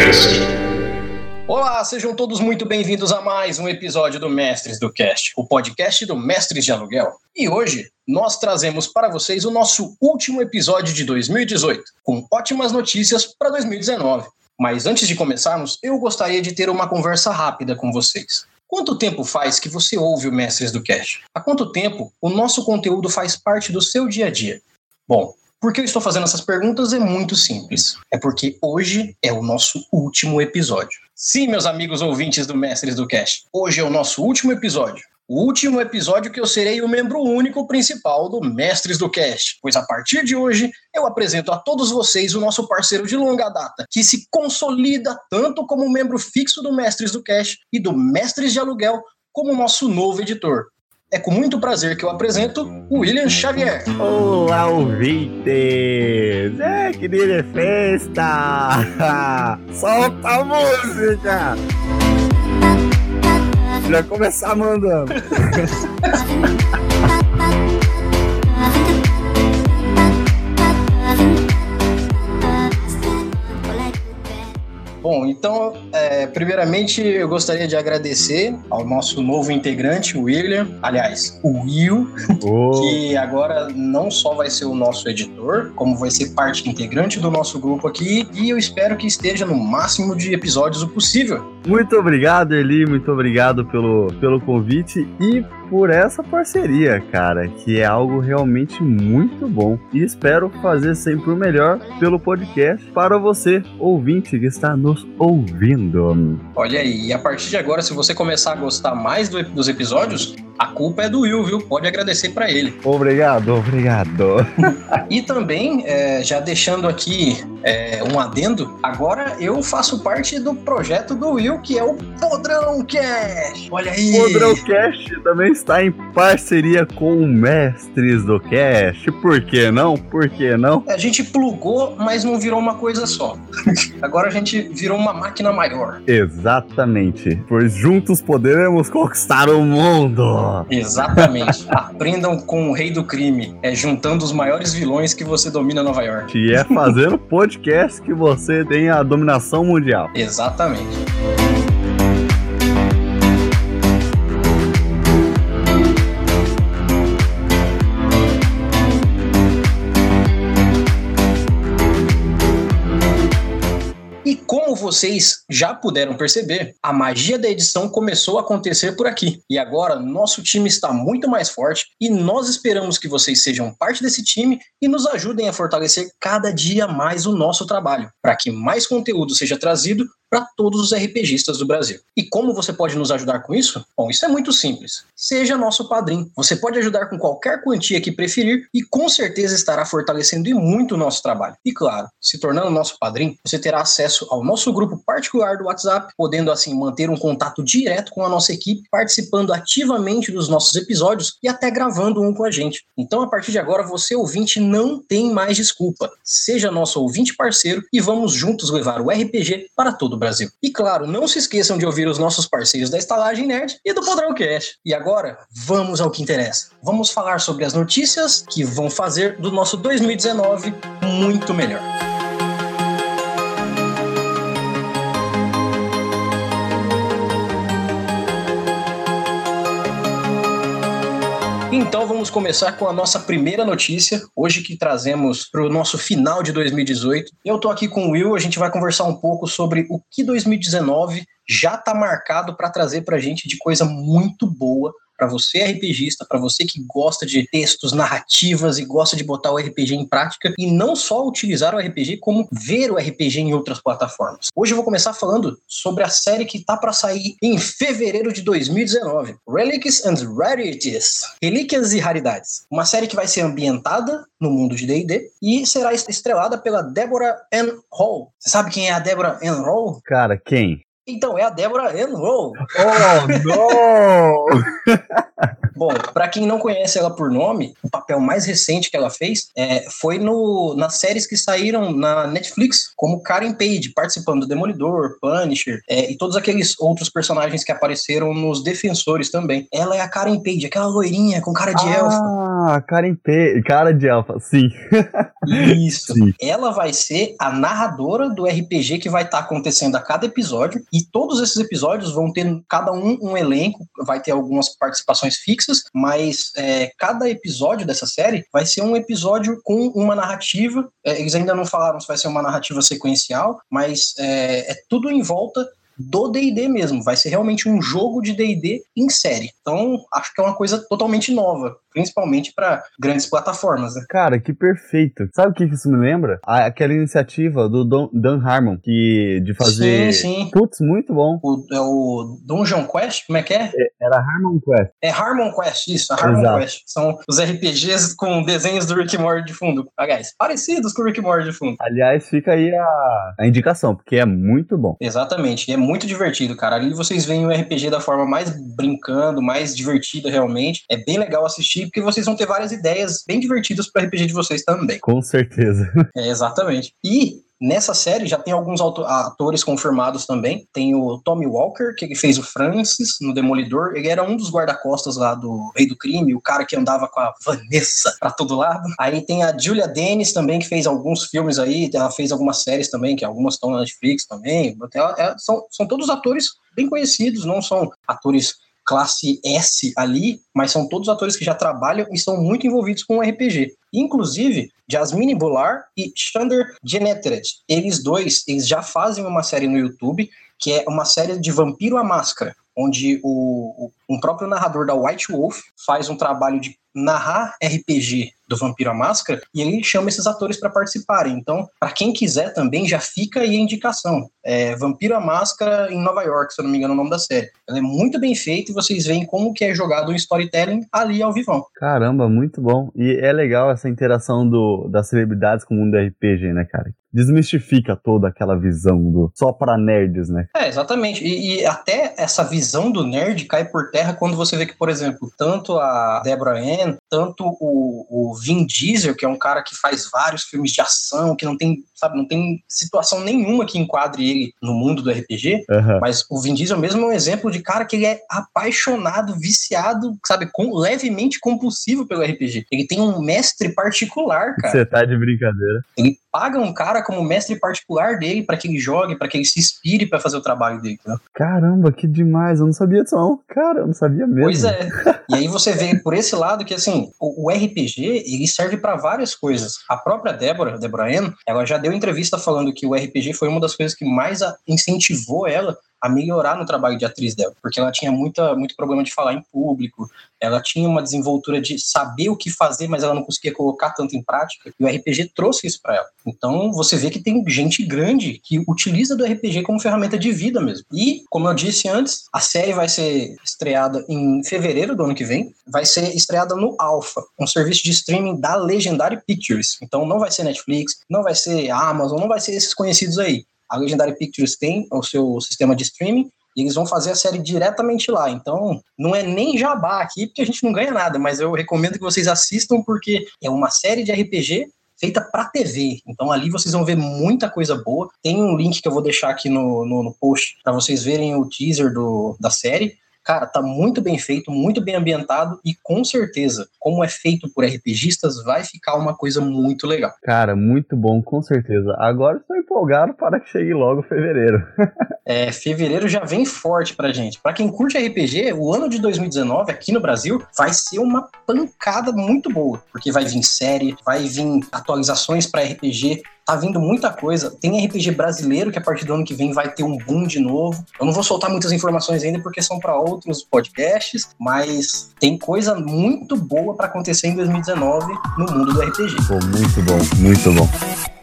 Cast. Olá, sejam todos muito bem-vindos a mais um episódio do Mestres do Cast, o podcast do Mestres de Aluguel. E hoje nós trazemos para vocês o nosso último episódio de 2018, com ótimas notícias para 2019. Mas antes de começarmos, eu gostaria de ter uma conversa rápida com vocês. Quanto tempo faz que você ouve o Mestres do Cast? Há quanto tempo o nosso conteúdo faz parte do seu dia a dia? Bom, por que eu estou fazendo essas perguntas? É muito simples. É porque hoje é o nosso último episódio. Sim, meus amigos ouvintes do Mestres do Cast, hoje é o nosso último episódio. O último episódio que eu serei o membro único principal do Mestres do Cast, pois a partir de hoje eu apresento a todos vocês o nosso parceiro de longa data, que se consolida tanto como membro fixo do Mestres do Cast e do Mestres de Aluguel, como nosso novo editor. É com muito prazer que eu apresento o William Xavier. Olá, ouvintes! É que dia de festa! Solta a música! Já começar mandando. Bom, então, é, primeiramente eu gostaria de agradecer ao nosso novo integrante, o William, aliás, o Will, Oh, que agora não só vai ser o nosso editor, como vai ser parte integrante do nosso grupo aqui, e eu espero que esteja no máximo de episódios o possível. muito obrigado, Eli. Muito obrigado pelo, pelo convite e por essa parceria, cara, que é algo realmente muito bom. E espero fazer sempre o melhor pelo podcast para você, ouvinte que está nos ouvindo. Olha aí, e a partir de agora, se você começar a gostar mais do- dos episódios, a culpa é do Will, viu? Pode agradecer para ele. Obrigado, obrigado. E também, é, já deixando aqui é, um adendo, agora eu faço parte do projeto do Will, que é o Podrão Cash. Olha aí! O Podrão Cast também está em parceria com o Mestres do Cast. Por que não? Por que não? A gente plugou, mas não virou uma coisa só. Agora a gente virou uma máquina maior. Exatamente. Pois juntos poderemos conquistar o mundo. Exatamente. Aprendam com o rei do crime. É juntando os maiores vilões que você domina Nova York. Que é fazendo podcast que você tem a dominação mundial. Exatamente. Vocês já puderam perceber, a magia da edição começou a acontecer por aqui. E agora nosso time está muito mais forte e nós esperamos que vocês sejam parte desse time e nos ajudem a fortalecer cada dia mais o nosso trabalho, para que mais conteúdo seja trazido para todos os RPGistas do Brasil. E como você pode nos ajudar com isso? Bom, isso é muito simples. Seja nosso padrinho. Você pode ajudar com qualquer quantia que preferir e com certeza estará fortalecendo e muito o nosso trabalho. E claro, se tornando nosso padrinho, você terá acesso ao nosso grupo particular do WhatsApp, podendo assim manter um contato direto com a nossa equipe, participando ativamente dos nossos episódios e até gravando um com a gente. Então, a partir de agora, você ouvinte não tem mais desculpa. Seja nosso ouvinte parceiro e vamos juntos levar o RPG para todo Brasil. E claro, não se esqueçam de ouvir os nossos parceiros da Estalagem Nerd e do Podrão Cast. E agora, vamos ao que interessa. Vamos falar sobre as notícias que vão fazer do nosso 2019 muito melhor. Então vamos começar com a nossa primeira notícia, hoje que trazemos para o nosso final de 2018. Eu estou aqui com o Will, a gente vai conversar um pouco sobre o que 2019 já está marcado para trazer para a gente de coisa muito boa para você RPGista, para você que gosta de textos, narrativas e gosta de botar o RPG em prática e não só utilizar o RPG como ver o RPG em outras plataformas. Hoje eu vou começar falando sobre a série que tá para sair em fevereiro de 2019, Relics and Rarities, Relíquias e Raridades. Uma série que vai ser ambientada no mundo de D&D e será estrelada pela Deborah Ann Hall. Você sabe quem é a Deborah Ann Hall? Cara, quem? Então, é a Deborah Ann Hall. Oh, não! Bom, para quem não conhece ela por nome, o papel mais recente que ela fez é, foi no, nas séries que saíram na Netflix, como Karen Page, participando do Demolidor, Punisher é, e todos aqueles outros personagens que apareceram nos Defensores também. Ela é a Karen Page, aquela loirinha com cara de ah, elfa. Ah, Karen Page, cara de elfa, sim. Isso. Sim. Ela vai ser a narradora do RPG que vai estar tá acontecendo a cada episódio e todos esses episódios vão ter cada um um elenco, vai ter algumas participações fixas, mas é, cada episódio dessa série vai ser um episódio com uma narrativa. É, eles ainda não falaram se vai ser uma narrativa sequencial, mas é, é tudo em volta do D&D mesmo, vai ser realmente um jogo de D&D em série. Então, acho que é uma coisa totalmente nova, principalmente para grandes plataformas, né? Cara, que perfeito. Sabe o que isso me lembra? Aquela iniciativa do Don, Dan Harmon, que de fazer... Sim, sim. Putz, muito bom. O, é o Dungeon Quest, como é que é? é era Harmon Quest. É Harmon Quest, isso, Harmon Exato. Quest. São os RPGs com desenhos do Rick Morty de fundo. Aliás, parecidos com o Rick Morty de fundo. Aliás, fica aí a, a indicação, porque é muito bom. Exatamente, é muito muito divertido, cara. Ali vocês veem o RPG da forma mais brincando, mais divertida realmente. É bem legal assistir, porque vocês vão ter várias ideias bem divertidas para RPG de vocês também. Com certeza. É, exatamente. E Nessa série já tem alguns atores confirmados também. Tem o Tommy Walker, que fez o Francis no Demolidor. Ele era um dos guarda-costas lá do Rei do Crime, o cara que andava com a Vanessa pra todo lado. Aí tem a Julia Dennis também, que fez alguns filmes aí. Ela fez algumas séries também, que algumas estão na Netflix também. Ela, ela, são, são todos atores bem conhecidos, não são atores classe S ali, mas são todos atores que já trabalham e estão muito envolvidos com o RPG. Inclusive, Jasmine Bular e Shander Geneteret. Eles dois, eles já fazem uma série no YouTube, que é uma série de Vampiro à Máscara, onde o, o um próprio narrador da White Wolf faz um trabalho de narrar RPG do Vampiro à Máscara e ele chama esses atores para participarem. Então, para quem quiser também, já fica aí a indicação. É Vampiro à Máscara em Nova York, se eu não me engano é o nome da série. Ela é muito bem feita e vocês veem como que é jogado o storytelling ali ao vivão. Caramba, muito bom. E é legal essa interação do, das celebridades com o mundo do RPG, né, cara? Desmistifica toda aquela visão do só para nerds, né? É, exatamente. E, e até essa visão do nerd cai por terra quando você vê que, por exemplo, tanto a Deborah Ann, tanto o, o Vin Diesel, que é um cara que faz vários filmes de ação, que não tem, sabe, não tem situação nenhuma que enquadre ele no mundo do RPG, uhum. mas o Vin Diesel mesmo é um exemplo de cara que ele é apaixonado, viciado, sabe, com, levemente compulsivo pelo RPG. Ele tem um mestre particular, cara. Você tá de brincadeira. Ele paga um cara como mestre particular dele para que ele jogue, para que ele se inspire para fazer o trabalho dele. Né? Caramba, que demais! Eu não sabia disso, não. Cara, eu não sabia mesmo. Pois é. e aí você vê por esse lado que assim, o, o RPG ele serve para várias coisas. A própria Débora, Débora Ann, ela já deu entrevista falando que o RPG foi uma das coisas que mais incentivou ela a melhorar no trabalho de atriz dela, porque ela tinha muita, muito problema de falar em público, ela tinha uma desenvoltura de saber o que fazer, mas ela não conseguia colocar tanto em prática, e o RPG trouxe isso para ela. Então você vê que tem gente grande que utiliza do RPG como ferramenta de vida mesmo. E, como eu disse antes, a série vai ser estreada em fevereiro do ano que vem, vai ser estreada no Alpha, um serviço de streaming da Legendary Pictures. Então não vai ser Netflix, não vai ser Amazon, não vai ser esses conhecidos aí. A Legendary Pictures tem o seu sistema de streaming e eles vão fazer a série diretamente lá. Então, não é nem jabá aqui, porque a gente não ganha nada, mas eu recomendo que vocês assistam, porque é uma série de RPG feita para TV. Então ali vocês vão ver muita coisa boa. Tem um link que eu vou deixar aqui no, no, no post para vocês verem o teaser do, da série. Cara, tá muito bem feito, muito bem ambientado e com certeza, como é feito por RPGistas, vai ficar uma coisa muito legal. Cara, muito bom, com certeza. Agora estou empolgado para que chegue logo fevereiro. é, fevereiro já vem forte pra gente. Para quem curte RPG, o ano de 2019 aqui no Brasil vai ser uma pancada muito boa, porque vai vir série, vai vir atualizações para RPG, tá vindo muita coisa. Tem RPG brasileiro que a partir do ano que vem vai ter um boom de novo. Eu não vou soltar muitas informações ainda porque são para outros podcasts, mas tem coisa muito boa para acontecer em 2019 no mundo do RPG. Pô, muito bom, muito bom.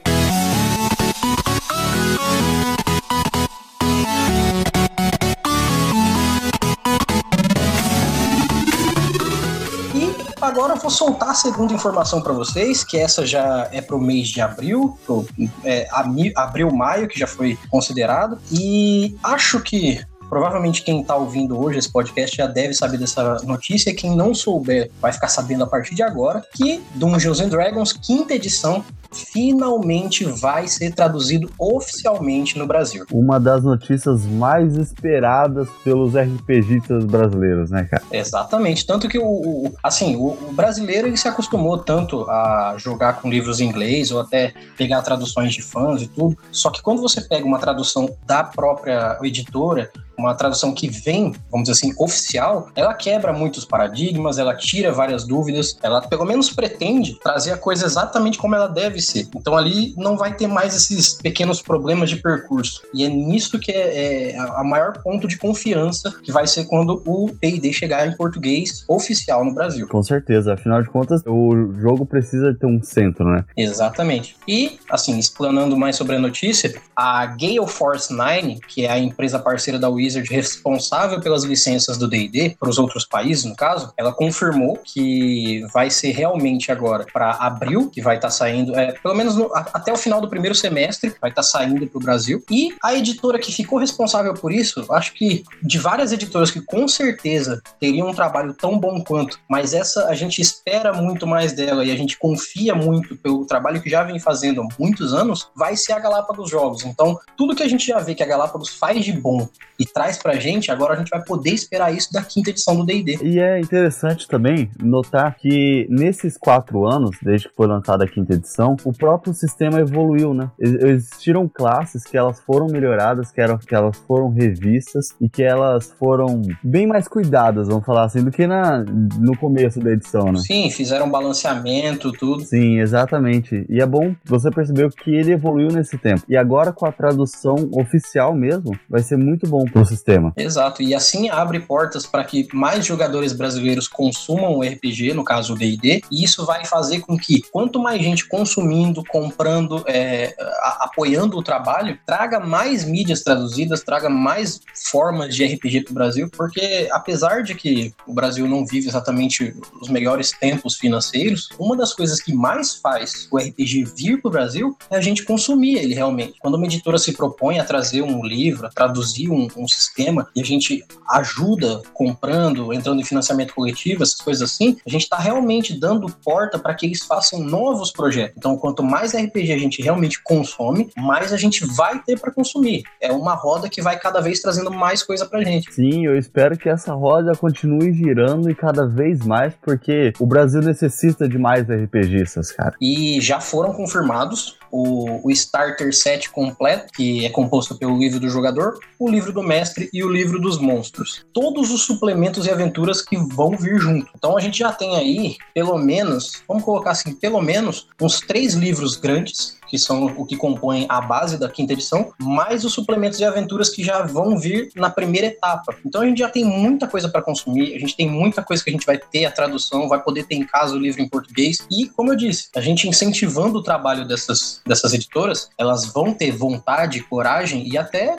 Vou soltar a segunda informação para vocês, que essa já é para o mês de abril, pro, é, abril, maio, que já foi considerado. E acho que provavelmente quem está ouvindo hoje esse podcast já deve saber dessa notícia. Quem não souber vai ficar sabendo a partir de agora que Dungeons and Dragons, quinta edição, finalmente vai ser traduzido oficialmente no Brasil. Uma das notícias mais esperadas pelos RPGistas brasileiros, né, cara? Exatamente. Tanto que o, o assim, o, o, brasileiro ele se acostumou tanto a jogar com livros em inglês ou até pegar traduções de fãs e tudo. Só que quando você pega uma tradução da própria editora, uma tradução que vem, vamos dizer assim, oficial, ela quebra muitos paradigmas, ela tira várias dúvidas, ela pelo menos pretende trazer a coisa exatamente como ela deve ser. Então ali não vai ter mais esses pequenos problemas de percurso. E é nisso que é, é a maior ponto de confiança que vai ser quando o P&D chegar em português oficial no Brasil. Com certeza, afinal de contas, o jogo precisa ter um centro, né? Exatamente. E, assim, explanando mais sobre a notícia, a Gale Force 9, que é a empresa parceira da Wizard responsável pelas licenças do D&D para os outros países, no caso, ela confirmou que vai ser realmente agora para abril que vai estar tá saindo, pelo menos no, a, até o final do primeiro semestre vai estar tá saindo para o Brasil. E a editora que ficou responsável por isso, acho que de várias editoras que com certeza teriam um trabalho tão bom quanto, mas essa a gente espera muito mais dela e a gente confia muito pelo trabalho que já vem fazendo há muitos anos, vai ser a Galápagos Jogos. Então, tudo que a gente já vê que a Galápagos faz de bom e traz pra gente, agora a gente vai poder esperar isso da quinta edição do D&D. E é interessante também notar que nesses quatro anos, desde que foi lançada a quinta edição, o próprio sistema evoluiu, né? Existiram classes que elas foram melhoradas, que, eram, que elas foram revistas e que elas foram bem mais cuidadas, vamos falar assim, do que na, no começo da edição, né? Sim, fizeram balanceamento, tudo. Sim, exatamente. E é bom você percebeu que ele evoluiu nesse tempo. E agora com a tradução oficial mesmo, vai ser muito bom pro sistema. Exato, e assim abre portas para que mais jogadores brasileiros consumam o RPG, no caso o D&D, e isso vai fazer com que quanto mais gente consumindo, comprando, é, a, apoiando o trabalho, traga mais mídias traduzidas, traga mais formas de RPG para o Brasil, porque apesar de que o Brasil não vive exatamente os melhores tempos financeiros, uma das coisas que mais faz o RPG vir para o Brasil é a gente consumir ele realmente. Quando uma editora se propõe a trazer um livro, a traduzir um, um sistema e a gente ajuda comprando, entrando em financiamento coletivo, essas coisas assim, a gente está realmente dando porta para que eles façam novos projetos. Então, quanto mais RPG a gente realmente consome, mais a gente vai ter para consumir. É uma roda que vai cada vez trazendo mais coisa para gente. Sim, eu espero que essa roda continue girando e cada vez mais, porque o Brasil necessita de mais RPGistas, cara. E já foram confirmados o, o Starter Set completo, que é composto pelo livro do jogador, o livro do mestre e o livro dos monstros. Todos os suplementos e aventuras que vão vir junto. Então a gente já tem aí, pelo menos, vamos colocar assim, pelo menos uns três livros grandes que são o que compõem a base da quinta edição, mais os suplementos de aventuras que já vão vir na primeira etapa. Então a gente já tem muita coisa para consumir, a gente tem muita coisa que a gente vai ter a tradução, vai poder ter em casa o livro em português. E, como eu disse, a gente incentivando o trabalho dessas, dessas editoras, elas vão ter vontade, coragem e até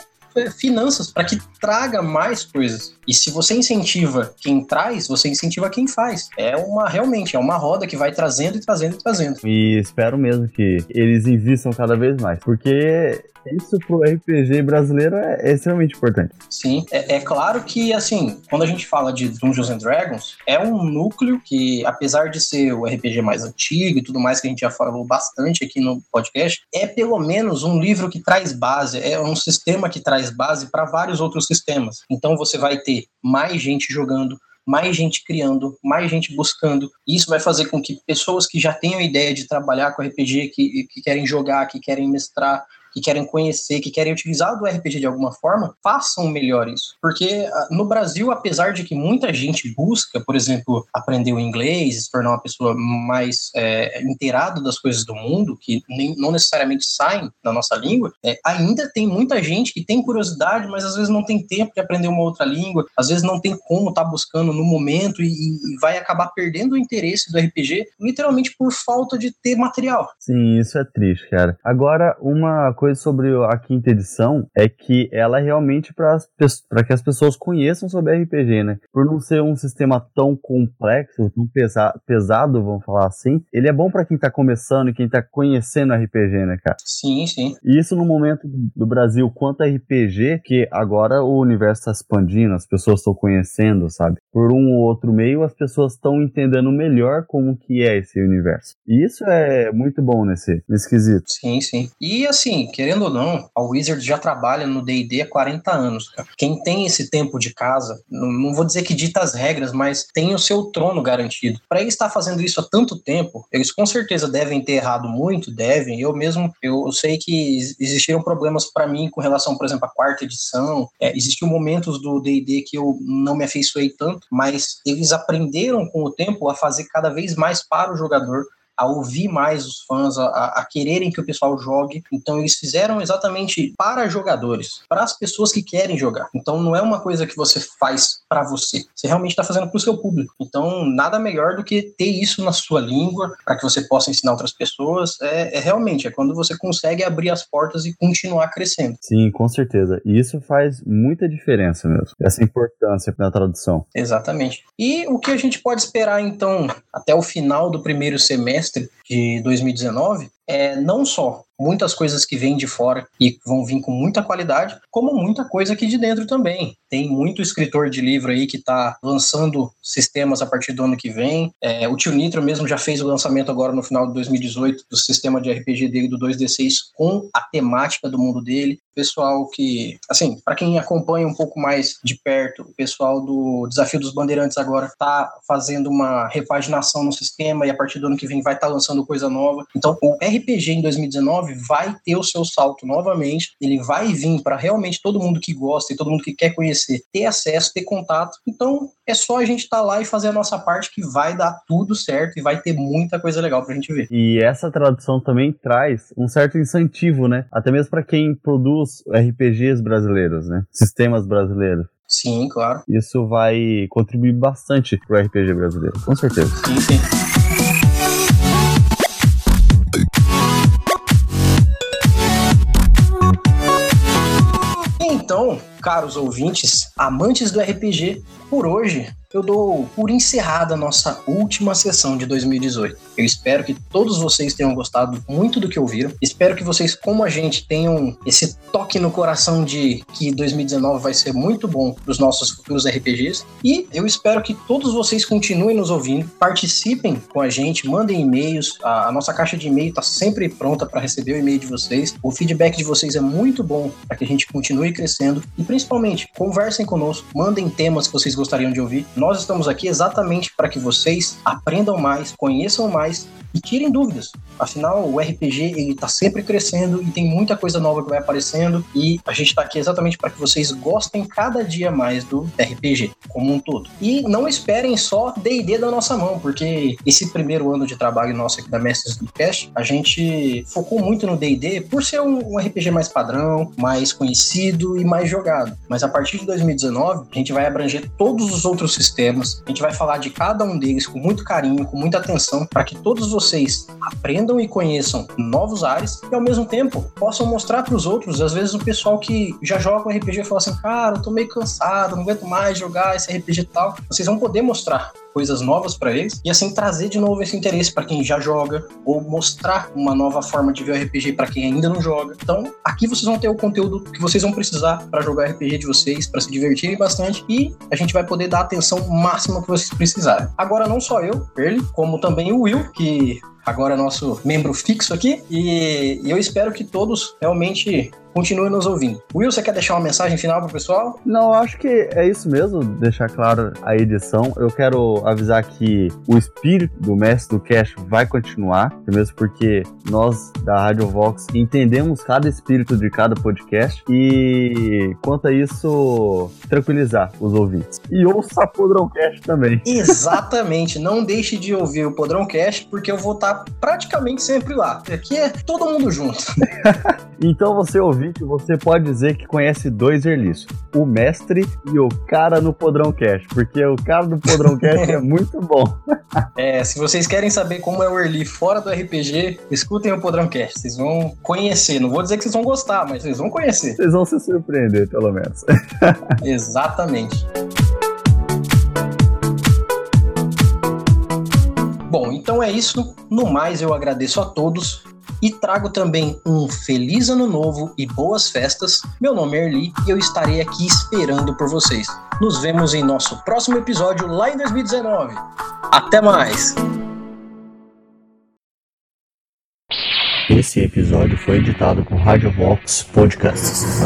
finanças para que traga mais coisas. E se você incentiva quem traz, você incentiva quem faz. É uma realmente é uma roda que vai trazendo e trazendo e trazendo. E espero mesmo que eles invistam cada vez mais, porque isso pro RPG brasileiro é, extremamente importante. Sim, é, é, claro que, assim, quando a gente fala de Dungeons and Dragons, é um núcleo que, apesar de ser o RPG mais antigo e tudo mais que a gente já falou bastante aqui no podcast, é pelo menos um livro que traz base, é um sistema que traz base para vários outros sistemas. Então você vai ter mais gente jogando, mais gente criando, mais gente buscando. Isso vai fazer com que pessoas que já tenham ideia de trabalhar com RPG, que, que querem jogar, que querem mestrar, que querem conhecer, que querem utilizar do RPG de alguma forma, façam melhor isso. Porque ah, no Brasil, apesar de que muita gente busca, por exemplo, aprender o inglês, se tornar uma pessoa mais é, inteirada das coisas do mundo, que nem, não necessariamente saem da nossa língua, é, ainda tem muita gente que tem curiosidade, mas às vezes não tem tempo de aprender uma outra língua, às vezes não tem como estar tá buscando no momento e, e vai acabar perdendo o interesse do RPG, literalmente por falta de ter material. Sim, isso é triste, cara. Agora, uma coisa coisa sobre a quinta edição é que ela é realmente para que as pessoas conheçam sobre RPG, né? Por não ser um sistema tão complexo, tão pesa pesado, vamos falar assim, ele é bom para quem tá começando e quem tá conhecendo RPG, né, cara? Sim, sim. E isso no momento do Brasil quanto RPG, que agora o universo tá expandindo, as pessoas estão conhecendo, sabe? Por um ou outro meio, as pessoas estão entendendo melhor como que é esse universo. E isso é muito bom nesse, nesse quesito. Sim, sim. E assim, querendo ou não, a Wizard já trabalha no D&D há 40 anos. Quem tem esse tempo de casa, não, não vou dizer que dita as regras, mas tem o seu trono garantido. Para ele estar fazendo isso há tanto tempo, eles com certeza devem ter errado muito, devem. Eu mesmo, eu sei que existiram problemas para mim com relação, por exemplo, à quarta edição. É, existiam momentos do D&D que eu não me afeiçoei tanto, mas eles aprenderam com o tempo a fazer cada vez mais para o jogador a ouvir mais os fãs, a, a, quererem que o pessoal jogue. Então eles fizeram exatamente para jogadores, para as pessoas que querem jogar. Então não é uma coisa que você faz para você. Você realmente está fazendo para o seu público. Então nada melhor do que ter isso na sua língua para que você possa ensinar outras pessoas. É, é, realmente é quando você consegue abrir as portas e continuar crescendo. Sim, com certeza. E isso faz muita diferença mesmo. Essa importância na tradução. Exatamente. E o que a gente pode esperar então até o final do primeiro semestre de 2019 é não só muitas coisas que vêm de fora e vão vir com muita qualidade, como muita coisa aqui de dentro também. Tem muito escritor de livro aí que está lançando sistemas a partir do ano que vem. É, o Tio Nitro mesmo já fez o lançamento agora no final de 2018 do sistema de RPG dele do 2D6 com a temática do mundo dele. Pessoal que, assim, para quem acompanha um pouco mais de perto, o pessoal do Desafio dos Bandeirantes agora está fazendo uma repaginação no sistema e a partir do ano que vem vai estar tá lançando coisa nova. Então, o RPG em 2019 vai ter o seu salto novamente, ele vai vir para realmente todo mundo que gosta e todo mundo que quer conhecer ter acesso, ter contato. Então, é só a gente estar tá lá e fazer a nossa parte que vai dar tudo certo e vai ter muita coisa legal pra gente ver. E essa tradução também traz um certo incentivo, né? Até mesmo para quem produz RPGs brasileiros, né? Sistemas brasileiros. Sim, claro. Isso vai contribuir bastante pro RPG brasileiro, com certeza. Sim, sim. Caros ouvintes, amantes do RPG, por hoje eu dou por encerrada a nossa última sessão de 2018. Eu espero que todos vocês tenham gostado muito do que ouviram. Espero que vocês, como a gente, tenham esse toque no coração de que 2019 vai ser muito bom para os nossos futuros RPGs. E eu espero que todos vocês continuem nos ouvindo, participem com a gente, mandem e-mails. A, a nossa caixa de e-mail está sempre pronta para receber o e-mail de vocês. O feedback de vocês é muito bom para que a gente continue crescendo. E principalmente, conversem conosco, mandem temas que vocês gostariam de ouvir nós estamos aqui exatamente para que vocês aprendam mais, conheçam mais e tirem dúvidas. Afinal, o RPG ele está sempre crescendo e tem muita coisa nova que vai aparecendo e a gente está aqui exatamente para que vocês gostem cada dia mais do RPG como um todo. E não esperem só D&D da nossa mão, porque esse primeiro ano de trabalho nosso aqui da Mestres do Cast, a gente focou muito no D&D por ser um, um RPG mais padrão, mais conhecido e mais jogado. Mas a partir de 2019, a gente vai abranger todos os outros sistemas, a gente vai falar de cada um deles com muito carinho, com muita atenção, para que todos vocês aprendam e conheçam novos ares e ao mesmo tempo possam mostrar para os outros, às vezes o pessoal que já joga um RPG fala assim, cara, eu tô meio cansado, não aguento mais jogar esse RPG e tal. Vocês vão poder mostrar coisas novas para eles e assim trazer de novo esse interesse para quem já joga ou mostrar uma nova forma de ver o RPG para quem ainda não joga. Então, aqui vocês vão ter o conteúdo que vocês vão precisar para jogar RPG de vocês, para se divertirem bastante e a gente vai poder dar a atenção máxima que vocês precisarem. Agora não só eu, ele, como também o Will, que agora é nosso membro fixo aqui, e eu espero que todos realmente continue nos ouvindo. Will, você quer deixar uma mensagem final pro pessoal? Não, acho que é isso mesmo, deixar claro a edição. Eu quero avisar que o espírito do mestre do Cash vai continuar, mesmo porque nós da Rádio Vox entendemos cada espírito de cada podcast e quanto a isso, tranquilizar os ouvintes. E ouça o Podrão Cash também. Exatamente, não deixe de ouvir o Podrão Cash porque eu vou estar praticamente sempre lá. Aqui é todo mundo junto. então você ouviu você pode dizer que conhece dois Erlis: o mestre e o cara no Podrão Cash, porque o cara do Podrão Cash é muito bom. É, se vocês querem saber como é o Erli fora do RPG, escutem o Podrão Cash. Vocês vão conhecer. Não vou dizer que vocês vão gostar, mas vocês vão conhecer. Vocês vão se surpreender, pelo menos. Exatamente. Bom, então é isso. No mais, eu agradeço a todos e trago também um feliz ano novo e boas festas. Meu nome é Erli e eu estarei aqui esperando por vocês. Nos vemos em nosso próximo episódio lá em 2019. Até mais! Esse episódio foi editado por Rádio Vox Podcasts.